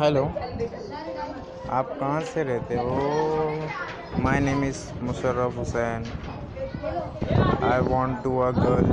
Hello आप कहाँ से रहते हो? My name is Musharraf Hussain I want to a girl